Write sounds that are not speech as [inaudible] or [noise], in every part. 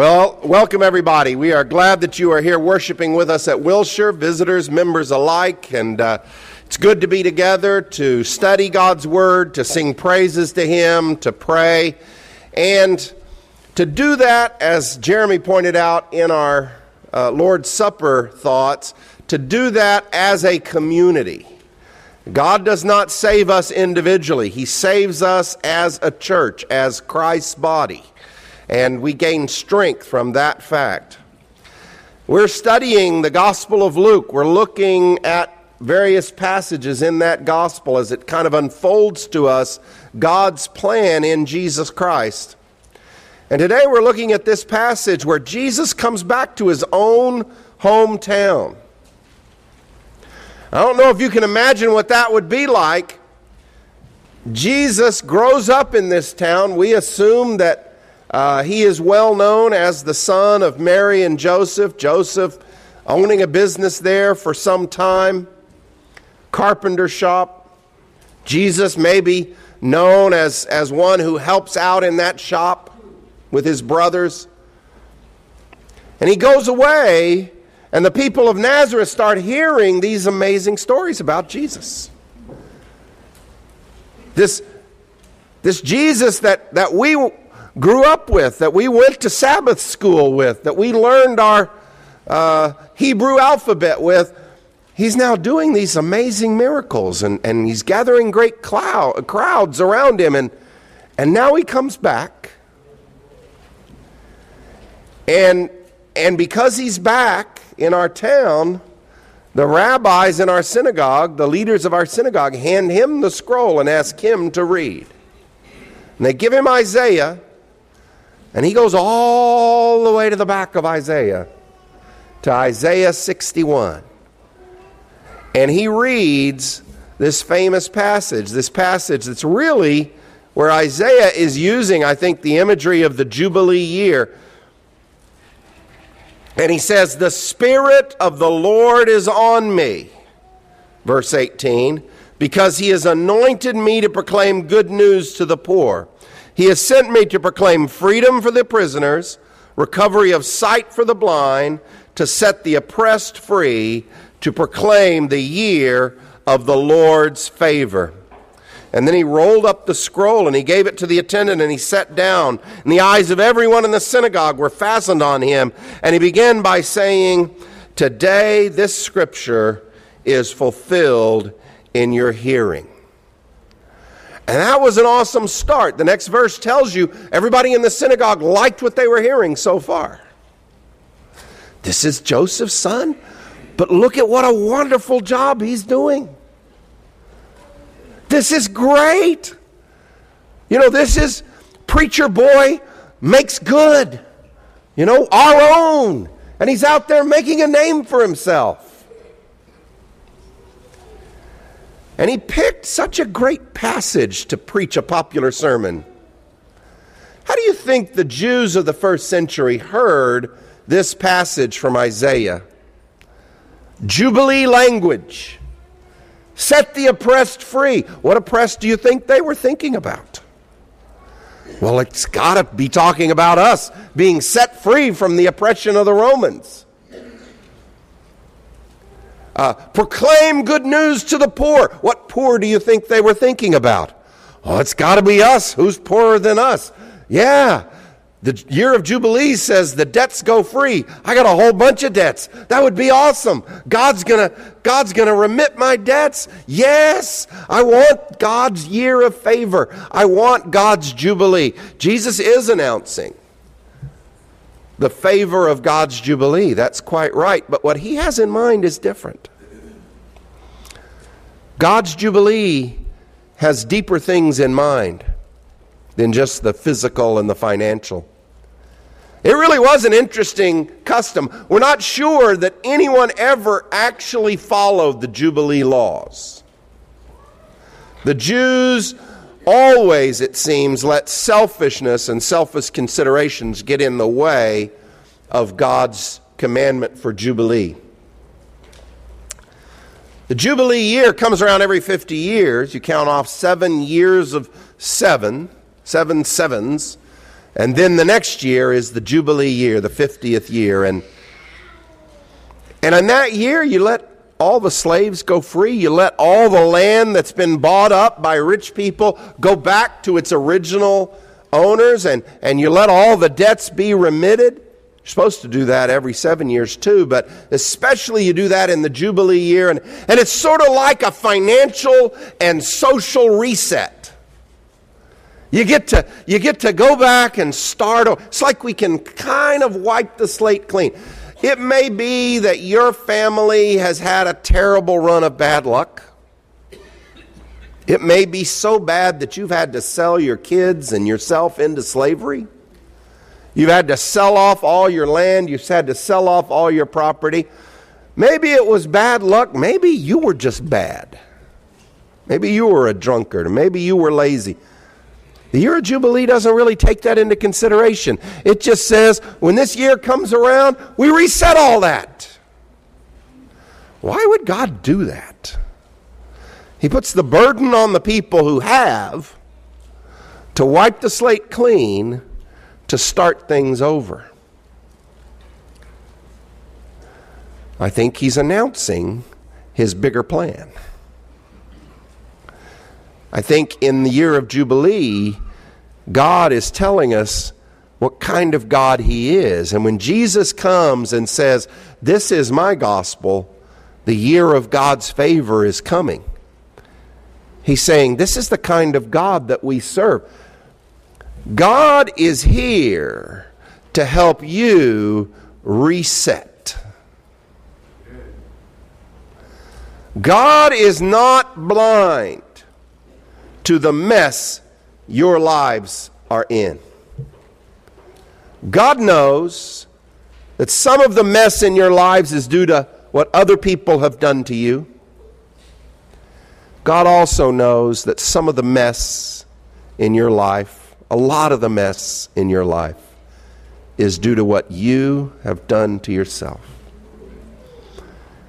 Well, welcome everybody. We are glad that you are here worshiping with us at Wilshire, visitors, members alike, and uh, it's good to be together to study God's Word, to sing praises to Him, to pray, and to do that, as Jeremy pointed out in our uh, Lord's Supper thoughts, to do that as a community. God does not save us individually, He saves us as a church, as Christ's body and we gain strength from that fact. We're studying the Gospel of Luke. We're looking at various passages in that gospel as it kind of unfolds to us God's plan in Jesus Christ. And today we're looking at this passage where Jesus comes back to his own hometown. I don't know if you can imagine what that would be like. Jesus grows up in this town. We assume that uh, he is well known as the son of Mary and Joseph. Joseph owning a business there for some time, carpenter shop. Jesus may be known as, as one who helps out in that shop with his brothers. And he goes away, and the people of Nazareth start hearing these amazing stories about Jesus. This, this Jesus that, that we grew up with, that we went to Sabbath school with, that we learned our uh, Hebrew alphabet with, he's now doing these amazing miracles and, and he's gathering great cloud, crowds around him. And, and now he comes back. And, and because he's back in our town, the rabbis in our synagogue, the leaders of our synagogue, hand him the scroll and ask him to read. And they give him Isaiah, and he goes all the way to the back of Isaiah, to Isaiah 61. And he reads this famous passage, this passage that's really where Isaiah is using, I think, the imagery of the Jubilee year. And he says, The Spirit of the Lord is on me, verse 18, because he has anointed me to proclaim good news to the poor. He has sent me to proclaim freedom for the prisoners, recovery of sight for the blind, to set the oppressed free, to proclaim the year of the Lord's favor. And then he rolled up the scroll and he gave it to the attendant and he sat down. And the eyes of everyone in the synagogue were fastened on him. And he began by saying, Today this scripture is fulfilled in your hearing. And that was an awesome start. The next verse tells you everybody in the synagogue liked what they were hearing so far. This is Joseph's son, but look at what a wonderful job he's doing. This is great. You know, this is preacher boy makes good. You know, our own. And he's out there making a name for himself. And he picked such a great passage to preach a popular sermon. How do you think the Jews of the first century heard this passage from Isaiah? Jubilee language. Set the oppressed free. What oppressed do you think they were thinking about? Well, it's got to be talking about us being set free from the oppression of the Romans. Uh, proclaim good news to the poor. What poor do you think they were thinking about? Oh, it's got to be us. Who's poorer than us? Yeah. The year of Jubilee says the debts go free. I got a whole bunch of debts. That would be awesome. God's gonna, God's gonna remit my debts. Yes, I want God's year of favor. I want God's Jubilee. Jesus is announcing the favor of God's Jubilee. That's quite right. But what he has in mind is different. God's Jubilee has deeper things in mind than just the physical and the financial. It really was an interesting custom. We're not sure that anyone ever actually followed the Jubilee laws. The Jews always, it seems, let selfishness and selfish considerations get in the way of God's commandment for Jubilee. The Jubilee year comes around every 50 years. You count off seven years of seven, seven sevens, And then the next year is the Jubilee year, the 50th year. And, and in that year, you let all the slaves go free. You let all the land that's been bought up by rich people go back to its original owners. And, and you let all the debts be remitted. You're supposed to do that every seven years too, but especially you do that in the Jubilee year. And, and it's sort of like a financial and social reset. You get to you get to go back and start. It's like we can kind of wipe the slate clean. It may be that your family has had a terrible run of bad luck. It may be so bad that you've had to sell your kids and yourself into slavery. You've had to sell off all your land. You've had to sell off all your property. Maybe it was bad luck. Maybe you were just bad. Maybe you were a drunkard. Maybe you were lazy. The year of Jubilee doesn't really take that into consideration. It just says when this year comes around, we reset all that. Why would God do that? He puts the burden on the people who have to wipe the slate clean to start things over. I think he's announcing his bigger plan. I think in the year of Jubilee, God is telling us what kind of God He is. And when Jesus comes and says, This is my gospel, the year of God's favor is coming. He's saying, This is the kind of God that we serve. God is here to help you reset. God is not blind to the mess your lives are in. God knows that some of the mess in your lives is due to what other people have done to you. God also knows that some of the mess in your life, a lot of the mess in your life, is due to what you have done to yourself.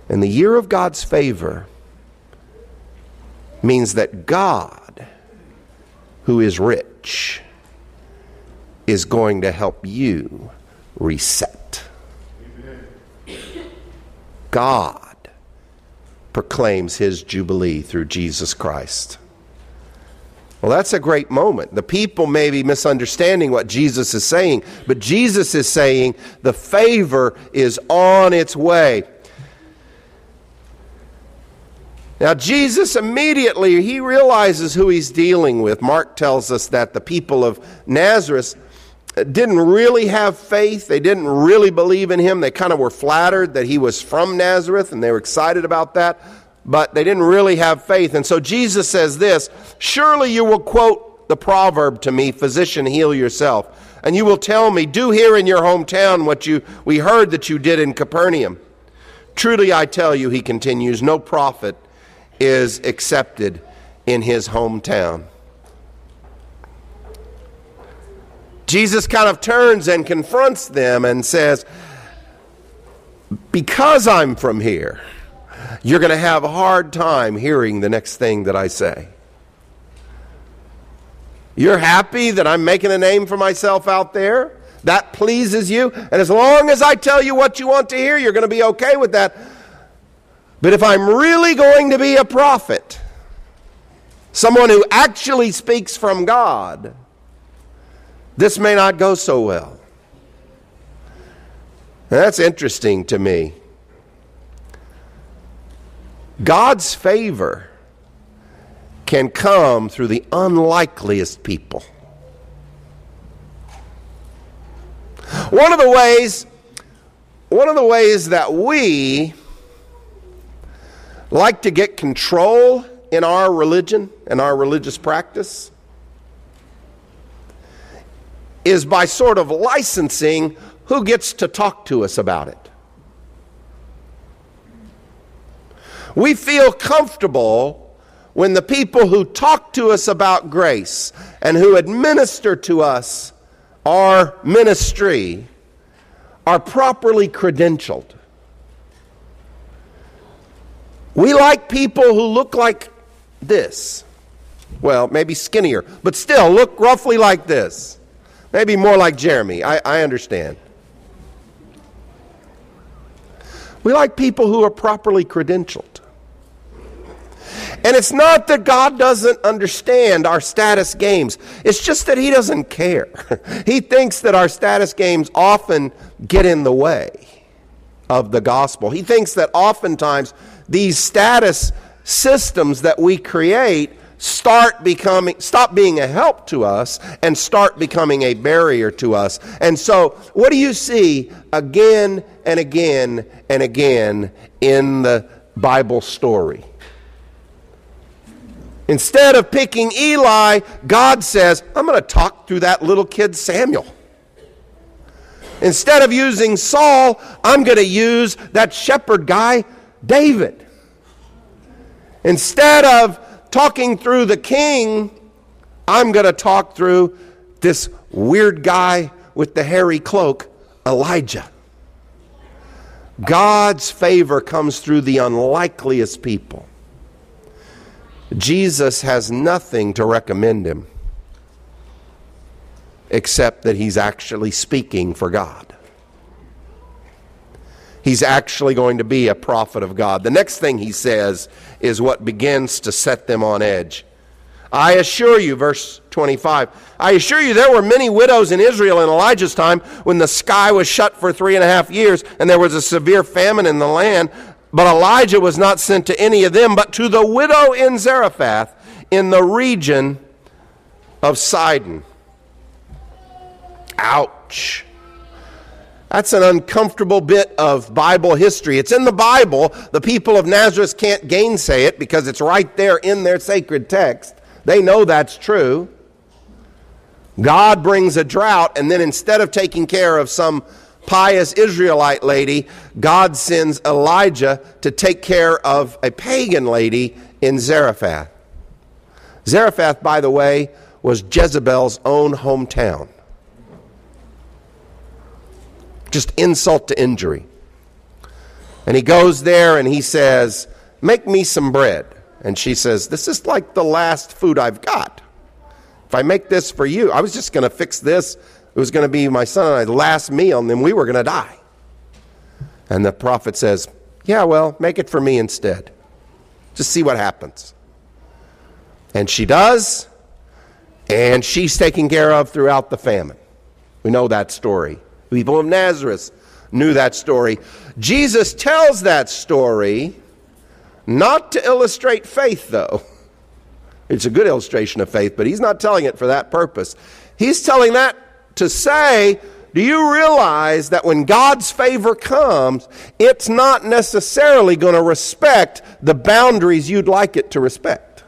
And the year of God's favor means that God who is rich is going to help you reset. God proclaims his jubilee through Jesus Christ. Well, that's a great moment. The people may be misunderstanding what Jesus is saying, but Jesus is saying the favor is on its way. Now, Jesus immediately, he realizes who he's dealing with. Mark tells us that the people of Nazareth didn't really have faith. They didn't really believe in him. They kind of were flattered that he was from Nazareth and they were excited about that, but they didn't really have faith. And so Jesus says this Surely you will quote the proverb to me, Physician, heal yourself. And you will tell me, Do here in your hometown what you, we heard that you did in Capernaum. Truly I tell you, he continues, no prophet is accepted in his hometown. Jesus kind of turns and confronts them and says, Because I'm from here, you're going to have a hard time hearing the next thing that I say. You're happy that I'm making a name for myself out there? That pleases you? And as long as I tell you what you want to hear, you're going to be okay with that. But if I'm really going to be a prophet, someone who actually speaks from God, this may not go so well. That's interesting to me. God's favor can come through the unlikeliest people. One of the ways one of the ways that we like to get control in our religion and our religious practice is by sort of licensing who gets to talk to us about it. We feel comfortable when the people who talk to us about grace and who administer to us our ministry are properly credentialed. We like people who look like this. Well, maybe skinnier, but still look roughly like this. Maybe more like Jeremy. I, I understand. We like people who are properly credentialed. And it's not that God doesn't understand our status games, it's just that He doesn't care. [laughs] he thinks that our status games often get in the way of the gospel. He thinks that oftentimes these status systems that we create start becoming stop being a help to us and start becoming a barrier to us. And so, what do you see again and again and again in the Bible story? Instead of picking Eli, God says, I'm going to talk through that little kid Samuel. Instead of using Saul, I'm going to use that shepherd guy, David. Instead of talking through the king, I'm going to talk through this weird guy with the hairy cloak, Elijah. God's favor comes through the unlikeliest people. Jesus has nothing to recommend him except that he's actually speaking for God. He's actually going to be a prophet of God. The next thing he says is what begins to set them on edge. I assure you, verse 25, I assure you there were many widows in Israel in Elijah's time when the sky was shut for three and a half years and there was a severe famine in the land. But Elijah was not sent to any of them, but to the widow in Zarephath in the region of Sidon. Ouch. That's an uncomfortable bit of Bible history. It's in the Bible. The people of Nazareth can't gainsay it because it's right there in their sacred text. They know that's true. God brings a drought, and then instead of taking care of some pious Israelite lady, God sends Elijah to take care of a pagan lady in Zarephath. Zarephath, by the way, was Jezebel's own hometown just insult to injury. And he goes there and he says, Make me some bread. And she says, This is like the last food I've got. If I make this for you, I was just going to fix this. It was going to be my son and I's last meal, and then we were going to die. And the prophet says, Yeah, well, make it for me instead. Just see what happens. And she does, and she's taken care of throughout the famine. We know that story people of Nazareth knew that story. Jesus tells that story not to illustrate faith, though. It's a good illustration of faith, but he's not telling it for that purpose. He's telling that to say, do you realize that when God's favor comes, it's not necessarily going to respect the boundaries you'd like it to respect?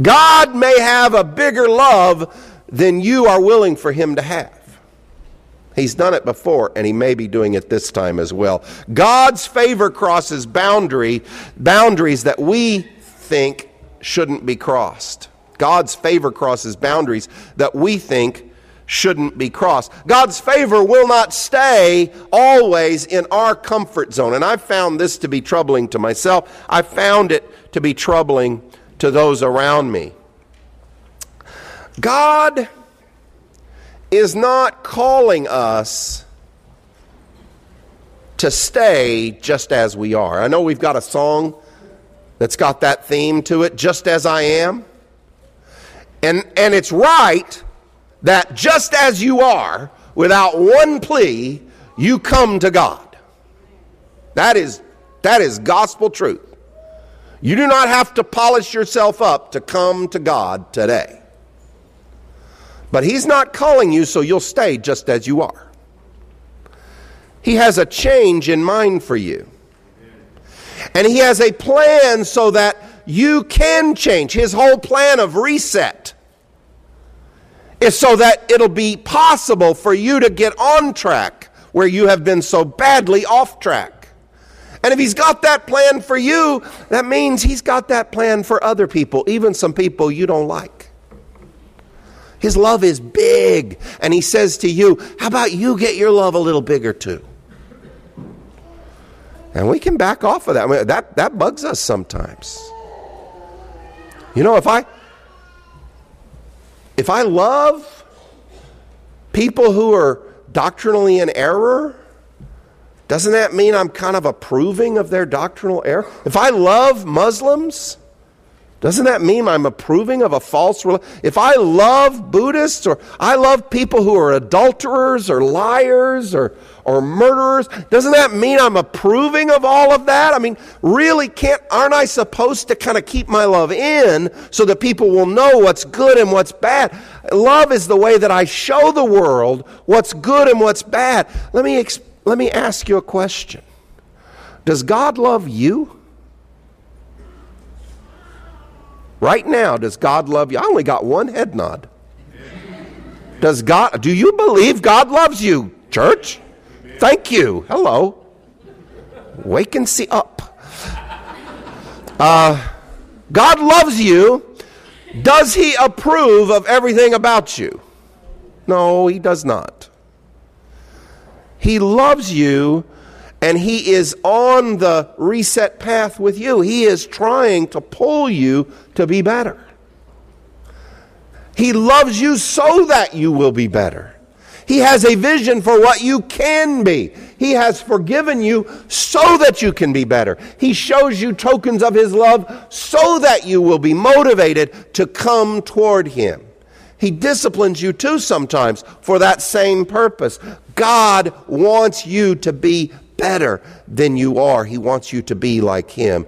God may have a bigger love than you are willing for him to have. He's done it before, and he may be doing it this time as well. God's favor crosses boundary, boundaries that we think shouldn't be crossed. God's favor crosses boundaries that we think shouldn't be crossed. God's favor will not stay always in our comfort zone. And I've found this to be troubling to myself. I found it to be troubling to those around me. God is not calling us to stay just as we are. I know we've got a song that's got that theme to it, just as I am. And, and it's right that just as you are, without one plea, you come to God. That is, that is gospel truth. You do not have to polish yourself up to come to God today. But He's not calling you so you'll stay just as you are. He has a change in mind for you. And He has a plan so that you can change. His whole plan of reset is so that it'll be possible for you to get on track where you have been so badly off track. And if he's got that plan for you, that means he's got that plan for other people, even some people you don't like. His love is big. And He says to you, How about you get your love a little bigger too? And we can back off of that. I mean, that, that bugs us sometimes. You know, if I if I love people who are doctrinally in error, doesn't that mean I'm kind of approving of their doctrinal error? If I love Muslims, doesn't that mean I'm approving of a false religion? If I love Buddhists or I love people who are adulterers or liars or, or murderers, doesn't that mean I'm approving of all of that? I mean, really can't aren't I supposed to kind of keep my love in so that people will know what's good and what's bad? Love is the way that I show the world what's good and what's bad. Let me let me ask you a question. Does God love you? Right now, does God love you? I only got one head nod. Does God, do you believe God loves you, church? Thank you. Hello. Wake and see up. Uh, God loves you. Does he approve of everything about you? No, he does not. He loves you and he is on the reset path with you. He is trying to pull you to be better. He loves you so that you will be better. He has a vision for what you can be. He has forgiven you so that you can be better. He shows you tokens of His love so that you will be motivated to come toward Him. He disciplines you too sometimes for that same purpose. God wants you to be better than you are. He wants you to be like Him.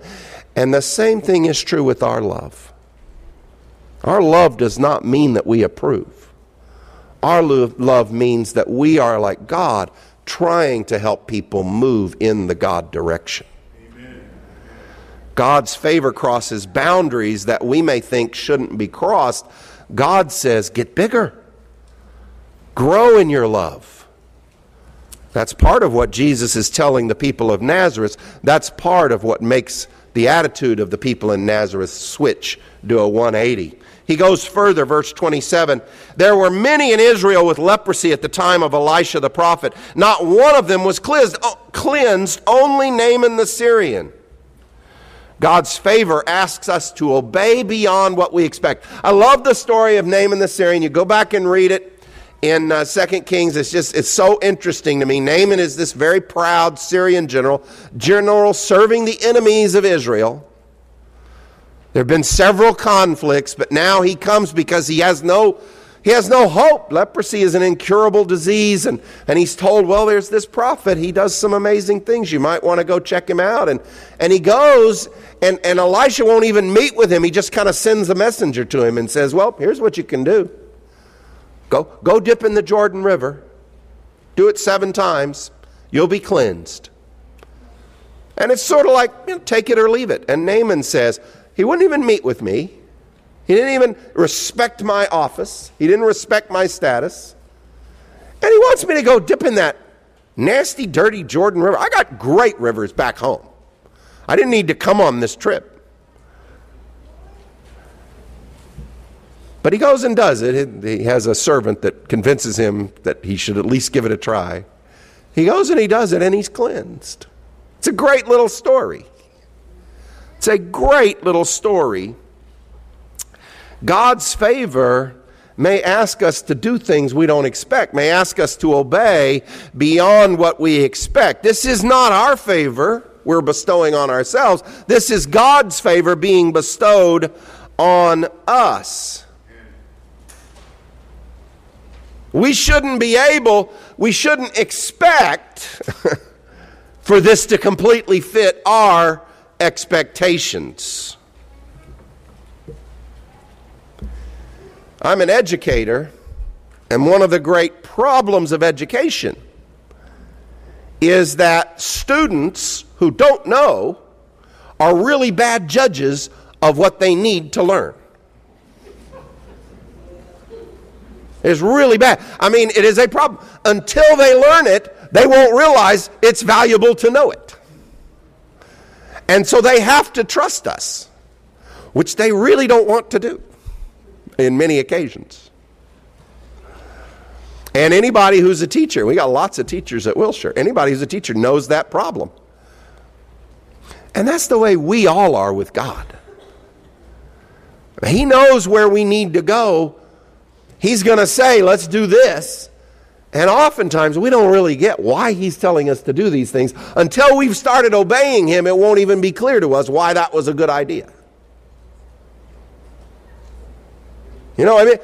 And the same thing is true with our love. Our love does not mean that we approve. Our love means that we are like God, trying to help people move in the God direction. Amen. God's favor crosses boundaries that we may think shouldn't be crossed. God says, get bigger, grow in your love. That's part of what Jesus is telling the people of Nazareth. That's part of what makes the attitude of the people in Nazareth switch, do a 180. He goes further, verse 27. There were many in Israel with leprosy at the time of Elisha the prophet. Not one of them was cleansed, oh, cleansed only Naaman the Syrian. God's favor asks us to obey beyond what we expect. I love the story of Naaman the Syrian. You go back and read it in uh, 2 Kings. It's just, it's so interesting to me. Naaman is this very proud Syrian general, general serving the enemies of Israel. There have been several conflicts, but now he comes because he has no he has no hope. Leprosy is an incurable disease, and, and he's told, Well, there's this prophet. He does some amazing things. You might want to go check him out. And, and he goes, and, and Elisha won't even meet with him. He just kind of sends a messenger to him and says, Well, here's what you can do. Go, go dip in the Jordan River. Do it seven times. You'll be cleansed. And it's sort of like, you know, take it or leave it. And Naaman says, he wouldn't even meet with me. He didn't even respect my office. He didn't respect my status. And he wants me to go dip in that nasty, dirty Jordan River. I got great rivers back home. I didn't need to come on this trip. But he goes and does it. He has a servant that convinces him that he should at least give it a try. He goes and he does it, and he's cleansed. It's a great little story. It's a great little story. God's favor may ask us to do things we don't expect, may ask us to obey beyond what we expect. This is not our favor we're bestowing on ourselves, this is God's favor being bestowed on us. We shouldn't be able, we shouldn't expect [laughs] for this to completely fit our expectations. I'm an educator, and one of the great problems of education is that students who don't know are really bad judges of what they need to learn. It's really bad. I mean, it is a problem. Until they learn it, they won't realize it's valuable to know it. And so they have to trust us, which they really don't want to do in many occasions. And anybody who's a teacher, we got lots of teachers at Wilshire, anybody who's a teacher knows that problem. And that's the way we all are with God. He knows where we need to go He's going to say, let's do this. And oftentimes we don't really get why he's telling us to do these things. Until we've started obeying him, it won't even be clear to us why that was a good idea. You know, I mean,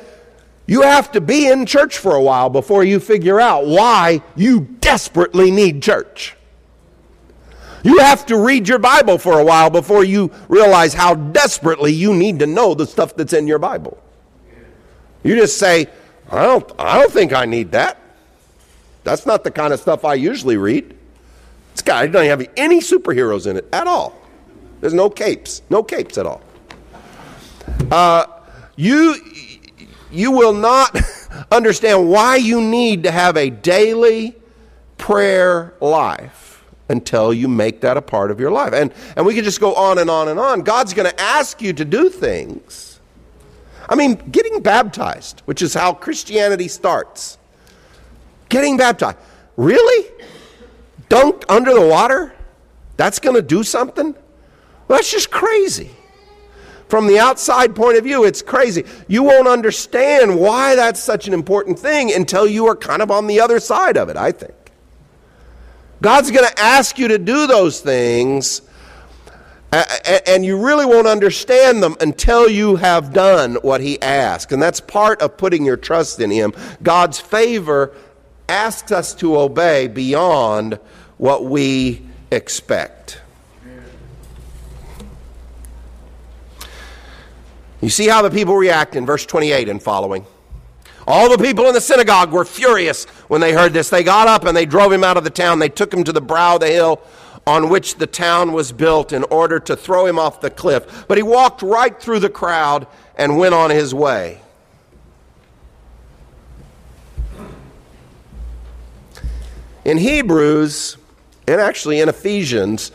you have to be in church for a while before you figure out why you desperately need church. You have to read your Bible for a while before you realize how desperately you need to know the stuff that's in your Bible. You just say, I don't, I don't think I need that. That's not the kind of stuff I usually read. This guy doesn't have any superheroes in it at all. There's no capes, no capes at all. Uh, you, you will not [laughs] understand why you need to have a daily prayer life until you make that a part of your life. And, and we can just go on and on and on. God's going to ask you to do things. I mean, getting baptized, which is how Christianity starts. Getting baptized. Really? Dunked under the water? That's going to do something? Well, that's just crazy. From the outside point of view, it's crazy. You won't understand why that's such an important thing until you are kind of on the other side of it, I think. God's going to ask you to do those things, and you really won't understand them until you have done what He asks. And that's part of putting your trust in Him. God's favor asks us to obey beyond what we expect. You see how the people react in verse 28 and following. All the people in the synagogue were furious when they heard this. They got up and they drove him out of the town. They took him to the brow of the hill on which the town was built in order to throw him off the cliff. But he walked right through the crowd and went on his way. In Hebrews, and actually in Ephesians,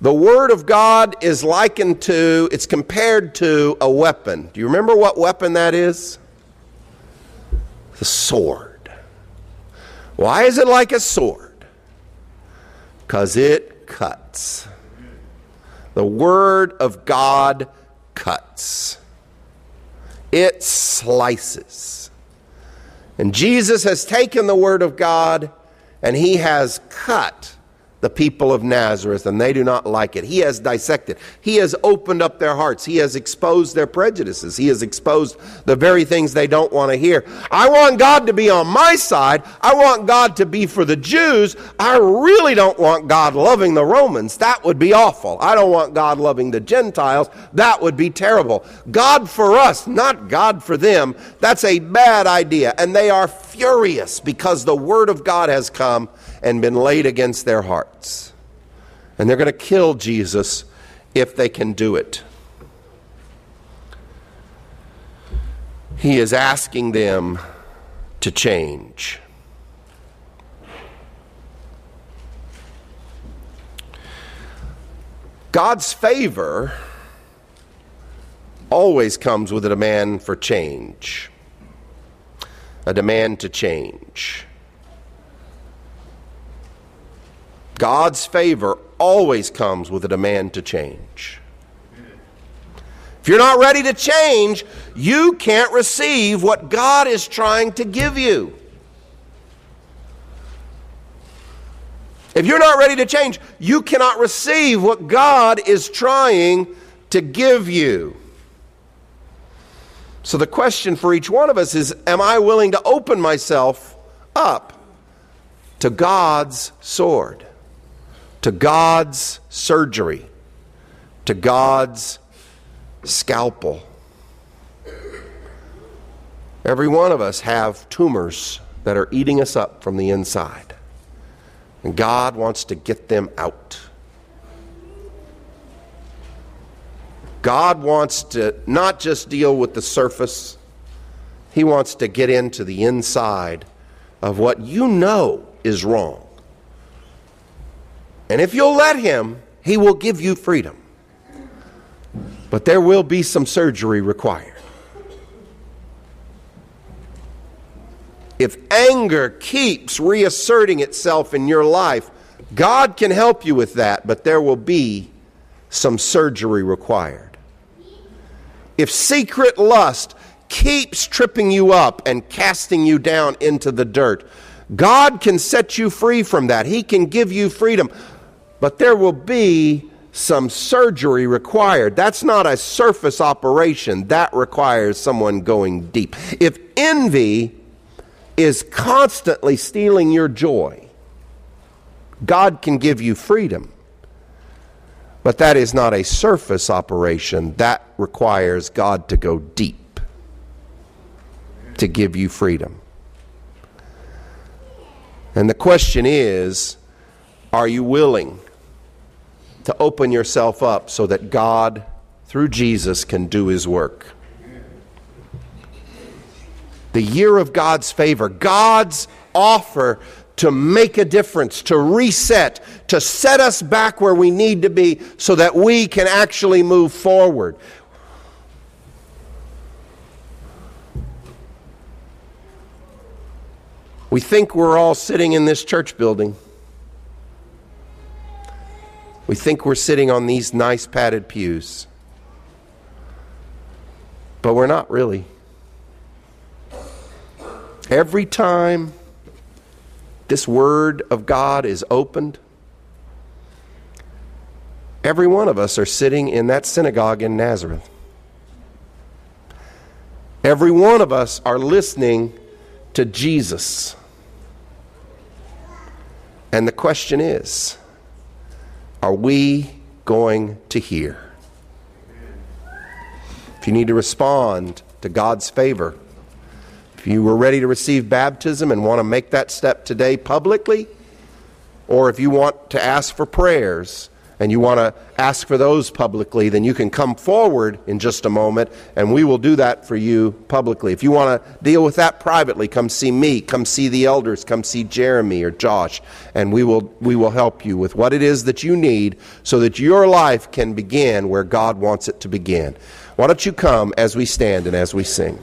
the Word of God is likened to, it's compared to a weapon. Do you remember what weapon that is? The sword. Why is it like a sword? Because it cuts. The Word of God cuts, it slices. And Jesus has taken the Word of God and he has cut the people of Nazareth, and they do not like it. He has dissected. He has opened up their hearts. He has exposed their prejudices. He has exposed the very things they don't want to hear. I want God to be on my side. I want God to be for the Jews. I really don't want God loving the Romans. That would be awful. I don't want God loving the Gentiles. That would be terrible. God for us, not God for them. That's a bad idea. And they are furious because the Word of God has come and been laid against their hearts. And they're going to kill Jesus if they can do it. He is asking them to change. God's favor always comes with a demand for change, a demand to change. God's favor always comes with a demand to change. If you're not ready to change, you can't receive what God is trying to give you. If you're not ready to change, you cannot receive what God is trying to give you. So the question for each one of us is Am I willing to open myself up to God's sword? to God's surgery, to God's scalpel. Every one of us have tumors that are eating us up from the inside. And God wants to get them out. God wants to not just deal with the surface, He wants to get into the inside of what you know is wrong. And if you'll let Him, He will give you freedom. But there will be some surgery required. If anger keeps reasserting itself in your life, God can help you with that, but there will be some surgery required. If secret lust keeps tripping you up and casting you down into the dirt. God can set you free from that. He can give you freedom. But there will be some surgery required. That's not a surface operation, that requires someone going deep. If envy is constantly stealing your joy, God can give you freedom. But that is not a surface operation. That requires God to go deep to give you freedom. And the question is are you willing to open yourself up so that God, through Jesus, can do his work? The year of God's favor, God's offer to make a difference, to reset, to set us back where we need to be so that we can actually move forward. We think we're all sitting in this church building. We think we're sitting on these nice padded pews. But we're not really. Every time this Word of God is opened, every one of us are sitting in that synagogue in Nazareth. Every one of us are listening to Jesus. And the question is are we going to hear? If you need to respond to God's favor, if you were ready to receive baptism and want to make that step today publicly, or if you want to ask for prayers and you want to ask for those publicly, then you can come forward in just a moment and we will do that for you publicly. If you want to deal with that privately, come see me, come see the elders, come see Jeremy or Josh, and we will, we will help you with what it is that you need so that your life can begin where God wants it to begin. Why don't you come as we stand and as we sing?